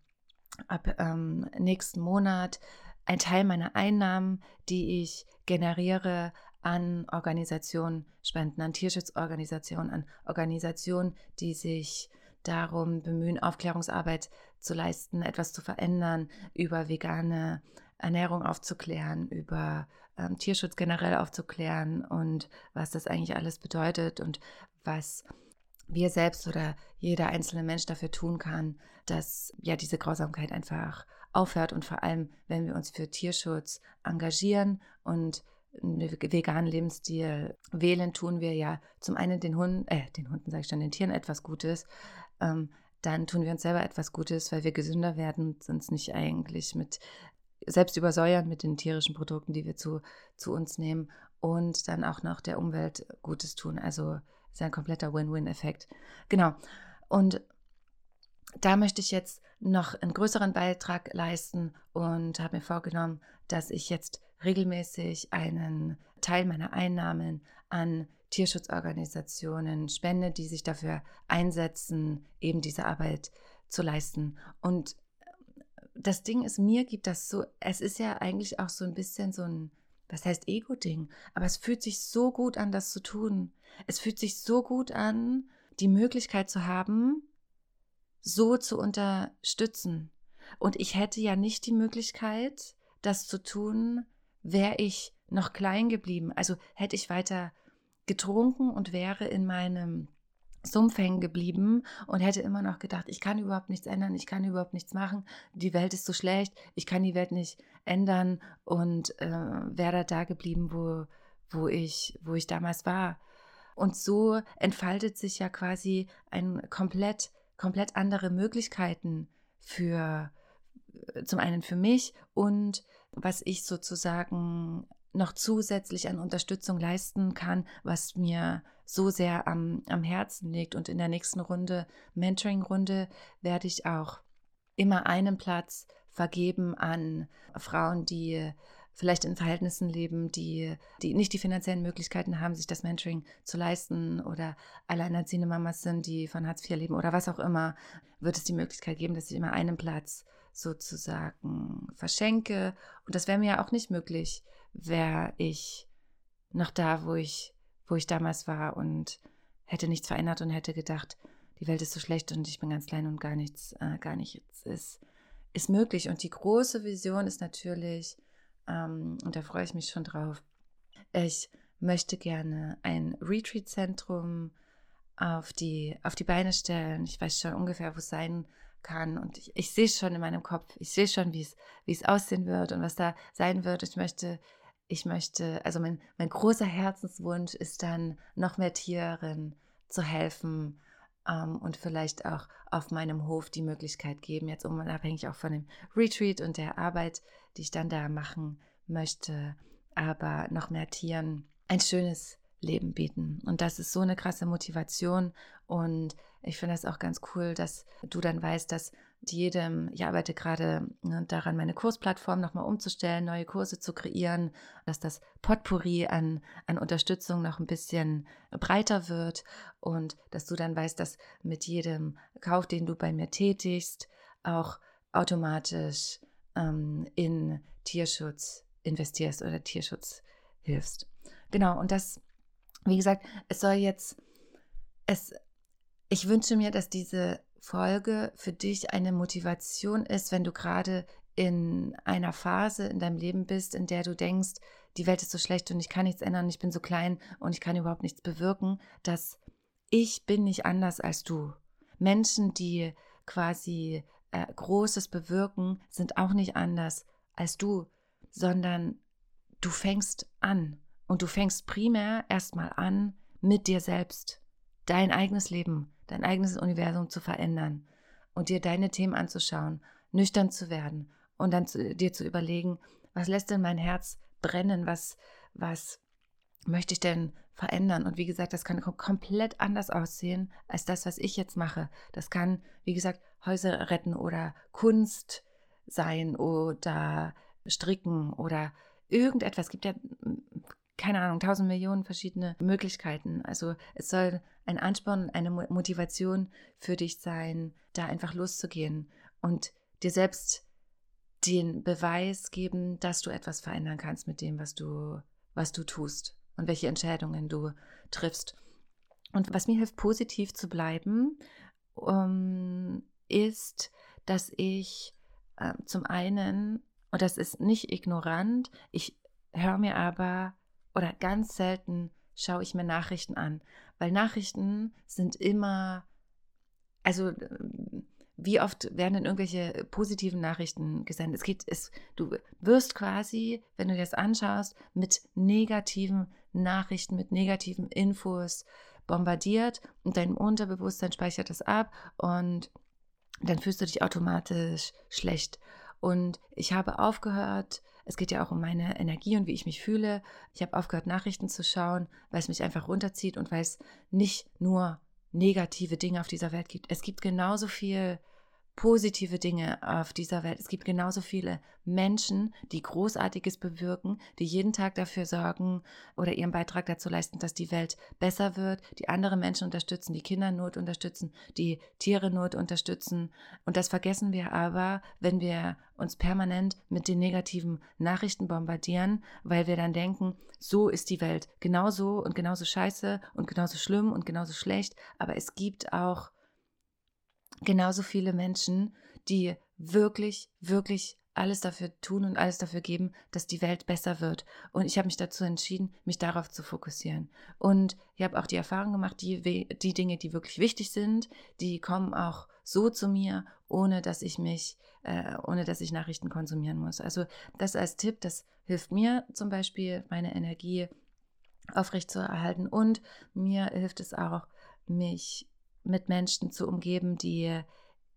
ab ähm, nächsten Monat ein Teil meiner Einnahmen, die ich generiere, an Organisationen spenden, an Tierschutzorganisationen, an Organisationen, die sich darum bemühen, Aufklärungsarbeit zu leisten, etwas zu verändern, über vegane Ernährung aufzuklären, über ähm, Tierschutz generell aufzuklären und was das eigentlich alles bedeutet und was wir selbst oder jeder einzelne Mensch dafür tun kann, dass ja diese Grausamkeit einfach aufhört und vor allem, wenn wir uns für Tierschutz engagieren und einen veganen Lebensstil wählen, tun wir ja zum einen den Hunden, äh, den Hunden sage ich schon, den Tieren etwas Gutes, ähm, dann tun wir uns selber etwas Gutes, weil wir gesünder werden und uns nicht eigentlich mit selbst übersäuern mit den tierischen Produkten, die wir zu, zu uns nehmen und dann auch noch der Umwelt Gutes tun. Also ist ein kompletter Win-Win-Effekt. Genau. Und da möchte ich jetzt noch einen größeren Beitrag leisten und habe mir vorgenommen, dass ich jetzt regelmäßig einen Teil meiner Einnahmen an Tierschutzorganisationen spende, die sich dafür einsetzen, eben diese Arbeit zu leisten. Und das Ding ist, mir gibt das so, es ist ja eigentlich auch so ein bisschen so ein was heißt Ego-Ding? Aber es fühlt sich so gut an, das zu tun. Es fühlt sich so gut an, die Möglichkeit zu haben, so zu unterstützen. Und ich hätte ja nicht die Möglichkeit, das zu tun, wäre ich noch klein geblieben. Also hätte ich weiter getrunken und wäre in meinem Sumpf hängen geblieben und hätte immer noch gedacht, ich kann überhaupt nichts ändern, ich kann überhaupt nichts machen, die Welt ist so schlecht, ich kann die Welt nicht ändern und äh, wäre da geblieben, wo, wo, ich, wo ich damals war. Und so entfaltet sich ja quasi ein komplett, komplett andere Möglichkeiten für zum einen für mich und was ich sozusagen noch zusätzlich an Unterstützung leisten kann, was mir so sehr am, am Herzen liegt. Und in der nächsten Runde, Mentoring-Runde, werde ich auch immer einen Platz vergeben an Frauen, die vielleicht in Verhältnissen leben, die, die nicht die finanziellen Möglichkeiten haben, sich das Mentoring zu leisten oder alleinerziehende Mamas sind, die von Hartz IV leben oder was auch immer, wird es die Möglichkeit geben, dass ich immer einen Platz sozusagen verschenke. Und das wäre mir ja auch nicht möglich, wäre ich noch da, wo ich, wo ich damals war und hätte nichts verändert und hätte gedacht, die Welt ist so schlecht und ich bin ganz klein und gar nichts, äh, gar nichts ist, ist möglich. Und die große Vision ist natürlich, ähm, und da freue ich mich schon drauf, ich möchte gerne ein Retreat-Zentrum auf die, auf die Beine stellen. Ich weiß schon ungefähr, wo es sein kann. Und ich, ich sehe schon in meinem Kopf, ich sehe schon, wie es, wie es aussehen wird und was da sein wird. Ich möchte ich möchte, also mein, mein großer Herzenswunsch ist dann, noch mehr Tieren zu helfen ähm, und vielleicht auch auf meinem Hof die Möglichkeit geben, jetzt unabhängig auch von dem Retreat und der Arbeit, die ich dann da machen möchte, aber noch mehr Tieren ein schönes Leben bieten. Und das ist so eine krasse Motivation und ich finde das auch ganz cool, dass du dann weißt, dass jedem, ich arbeite gerade ne, daran, meine Kursplattform nochmal umzustellen, neue Kurse zu kreieren, dass das Potpourri an, an Unterstützung noch ein bisschen breiter wird und dass du dann weißt, dass mit jedem Kauf, den du bei mir tätigst, auch automatisch ähm, in Tierschutz investierst oder Tierschutz hilfst. Genau, und das, wie gesagt, es soll jetzt, es, ich wünsche mir, dass diese Folge für dich eine Motivation ist, wenn du gerade in einer Phase in deinem Leben bist, in der du denkst, die Welt ist so schlecht und ich kann nichts ändern, ich bin so klein und ich kann überhaupt nichts bewirken, dass ich bin nicht anders als du. Menschen, die quasi äh, Großes bewirken, sind auch nicht anders als du, sondern du fängst an. Und du fängst primär erstmal an mit dir selbst, dein eigenes Leben, dein eigenes Universum zu verändern und dir deine Themen anzuschauen, nüchtern zu werden und dann zu, dir zu überlegen, was lässt denn mein Herz brennen, was, was möchte ich denn verändern? Und wie gesagt, das kann komplett anders aussehen als das, was ich jetzt mache. Das kann, wie gesagt, Häuser retten oder Kunst sein oder stricken oder irgendetwas. Es gibt ja, keine Ahnung, tausend Millionen verschiedene Möglichkeiten. Also es soll ein Ansporn, eine Motivation für dich sein, da einfach loszugehen und dir selbst den Beweis geben, dass du etwas verändern kannst mit dem, was du, was du tust und welche Entscheidungen du triffst. Und was mir hilft, positiv zu bleiben, ähm, ist, dass ich äh, zum einen, und das ist nicht ignorant, ich höre mir aber, oder ganz selten schaue ich mir Nachrichten an, weil Nachrichten sind immer, also wie oft werden denn irgendwelche positiven Nachrichten gesendet? Es geht, es, du wirst quasi, wenn du dir das anschaust, mit negativen Nachrichten, mit negativen Infos bombardiert und dein Unterbewusstsein speichert das ab und dann fühlst du dich automatisch schlecht. Und ich habe aufgehört, es geht ja auch um meine Energie und wie ich mich fühle. Ich habe aufgehört, Nachrichten zu schauen, weil es mich einfach runterzieht und weil es nicht nur negative Dinge auf dieser Welt gibt. Es gibt genauso viel positive Dinge auf dieser Welt. Es gibt genauso viele Menschen, die Großartiges bewirken, die jeden Tag dafür sorgen oder ihren Beitrag dazu leisten, dass die Welt besser wird, die andere Menschen unterstützen, die Kinder Not unterstützen, die Tiere Not unterstützen. Und das vergessen wir aber, wenn wir uns permanent mit den negativen Nachrichten bombardieren, weil wir dann denken, so ist die Welt genauso und genauso scheiße und genauso schlimm und genauso schlecht. Aber es gibt auch genauso viele Menschen, die wirklich, wirklich alles dafür tun und alles dafür geben, dass die Welt besser wird. Und ich habe mich dazu entschieden, mich darauf zu fokussieren. Und ich habe auch die Erfahrung gemacht, die, die Dinge, die wirklich wichtig sind, die kommen auch so zu mir, ohne dass ich mich, äh, ohne dass ich Nachrichten konsumieren muss. Also das als Tipp, das hilft mir zum Beispiel, meine Energie aufrechtzuerhalten. Und mir hilft es auch, mich mit Menschen zu umgeben, die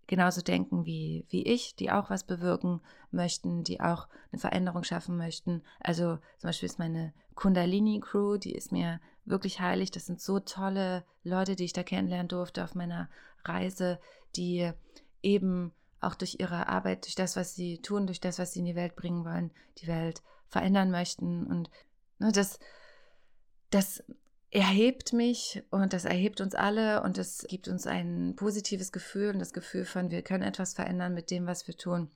genauso denken wie, wie ich, die auch was bewirken möchten, die auch eine Veränderung schaffen möchten. Also zum Beispiel ist meine Kundalini-Crew, die ist mir wirklich heilig. Das sind so tolle Leute, die ich da kennenlernen durfte auf meiner Reise, die eben auch durch ihre Arbeit, durch das, was sie tun, durch das, was sie in die Welt bringen wollen, die Welt verändern möchten. Und ne, das, das erhebt mich und das erhebt uns alle und es gibt uns ein positives Gefühl und das Gefühl von, wir können etwas verändern mit dem, was wir tun,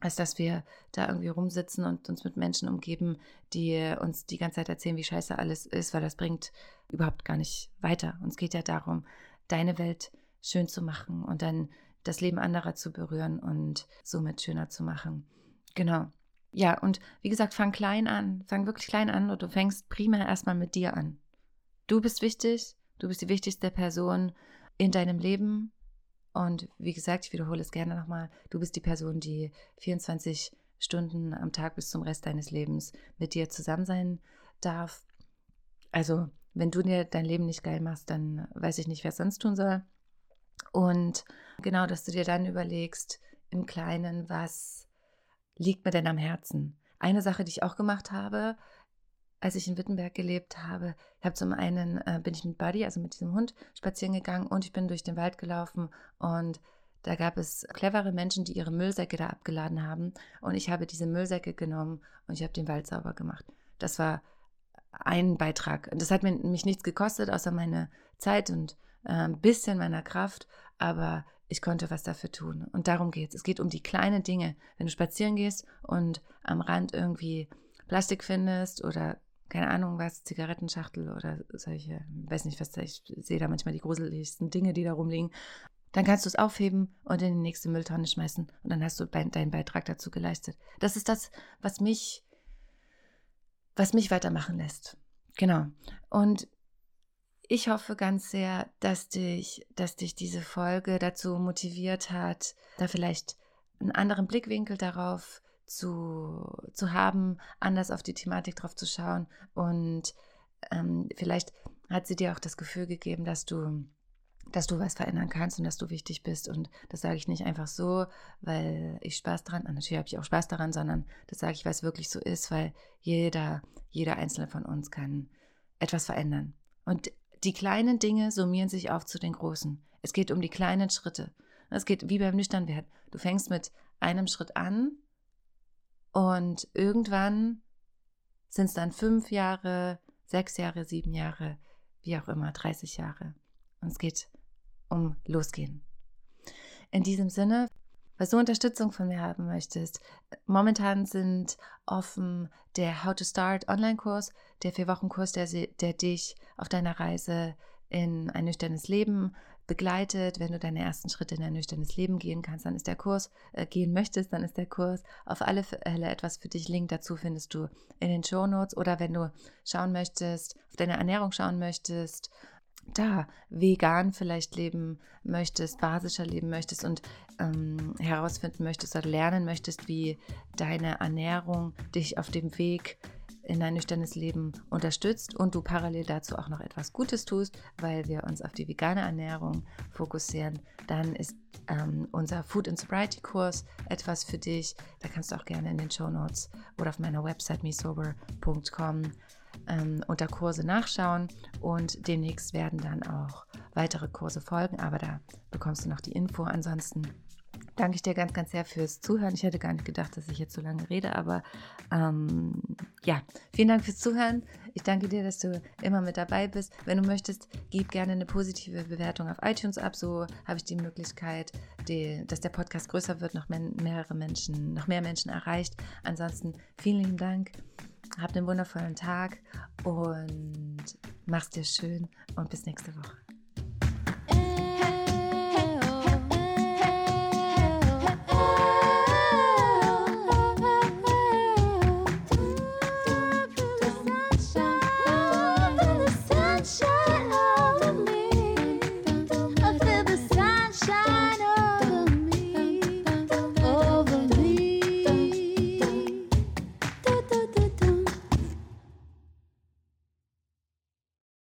als dass wir da irgendwie rumsitzen und uns mit Menschen umgeben, die uns die ganze Zeit erzählen, wie scheiße alles ist, weil das bringt überhaupt gar nicht weiter. Uns geht ja darum, deine Welt schön zu machen und dann das Leben anderer zu berühren und somit schöner zu machen. Genau. Ja, und wie gesagt, fang klein an. Fang wirklich klein an und du fängst primär erstmal mit dir an. Du bist wichtig, du bist die wichtigste Person in deinem Leben. Und wie gesagt, ich wiederhole es gerne nochmal, du bist die Person, die 24 Stunden am Tag bis zum Rest deines Lebens mit dir zusammen sein darf. Also, wenn du dir dein Leben nicht geil machst, dann weiß ich nicht, wer es sonst tun soll. Und genau, dass du dir dann überlegst, im Kleinen, was liegt mir denn am Herzen? Eine Sache, die ich auch gemacht habe, als ich in Wittenberg gelebt habe, ich habe zum einen äh, bin ich mit Buddy, also mit diesem Hund, spazieren gegangen und ich bin durch den Wald gelaufen und Da gab es clevere Menschen, die ihre Müllsäcke da abgeladen haben. Und ich habe diese Müllsäcke genommen und ich habe den Wald sauber gemacht. Das war ein Beitrag. Das hat mir, mich nichts gekostet, außer meine Zeit und äh, ein bisschen meiner Kraft. Aber ich konnte was dafür tun. Und darum geht es. Es geht um die kleinen Dinge. Wenn du spazieren gehst und am Rand irgendwie Plastik findest oder keine Ahnung was, Zigarettenschachtel oder solche, weiß nicht was, ich sehe da manchmal die gruseligsten Dinge, die da rumliegen. Dann kannst du es aufheben und in die nächste Mülltonne schmeißen und dann hast du deinen Beitrag dazu geleistet. Das ist das, was mich, was mich weitermachen lässt. Genau. Und ich hoffe ganz sehr, dass dich, dass dich diese Folge dazu motiviert hat, da vielleicht einen anderen Blickwinkel darauf zu, zu haben, anders auf die Thematik drauf zu schauen. Und ähm, vielleicht hat sie dir auch das Gefühl gegeben, dass du dass du was verändern kannst und dass du wichtig bist. Und das sage ich nicht einfach so, weil ich Spaß daran, natürlich habe ich auch Spaß daran, sondern das sage ich, weil es wirklich so ist, weil jeder, jeder Einzelne von uns kann etwas verändern. Und die kleinen Dinge summieren sich auf zu den großen. Es geht um die kleinen Schritte. Es geht wie beim Nüchternwerden. Du fängst mit einem Schritt an und irgendwann sind es dann fünf Jahre, sechs Jahre, sieben Jahre, wie auch immer, 30 Jahre. Und es geht um Losgehen. In diesem Sinne, falls du Unterstützung von mir haben möchtest, momentan sind offen der How to Start Online-Kurs, der Vier-Wochen-Kurs, der, der dich auf deiner Reise in ein nüchternes Leben begleitet. Wenn du deine ersten Schritte in ein nüchternes Leben gehen kannst, dann ist der Kurs, äh, gehen möchtest, dann ist der Kurs auf alle Fälle etwas für dich. Link dazu findest du in den Show Notes. Oder wenn du schauen möchtest, auf deine Ernährung schauen möchtest, da vegan vielleicht leben möchtest, basischer leben möchtest und ähm, herausfinden möchtest oder lernen möchtest, wie deine Ernährung dich auf dem Weg in ein nüchternes Leben unterstützt und du parallel dazu auch noch etwas Gutes tust, weil wir uns auf die vegane Ernährung fokussieren, dann ist ähm, unser Food and Sobriety Kurs etwas für dich. Da kannst du auch gerne in den Show Notes oder auf meiner Website mesober.com ähm, unter Kurse nachschauen und demnächst werden dann auch weitere Kurse folgen, aber da bekommst du noch die Info. Ansonsten danke ich dir ganz, ganz sehr fürs Zuhören. Ich hätte gar nicht gedacht, dass ich jetzt so lange rede, aber ähm, ja, vielen Dank fürs Zuhören. Ich danke dir, dass du immer mit dabei bist. Wenn du möchtest, gib gerne eine positive Bewertung auf iTunes ab. So habe ich die Möglichkeit, die, dass der Podcast größer wird, noch mehr, mehrere Menschen, noch mehr Menschen erreicht. Ansonsten vielen lieben Dank. Habt einen wundervollen Tag und mach's dir schön und bis nächste Woche.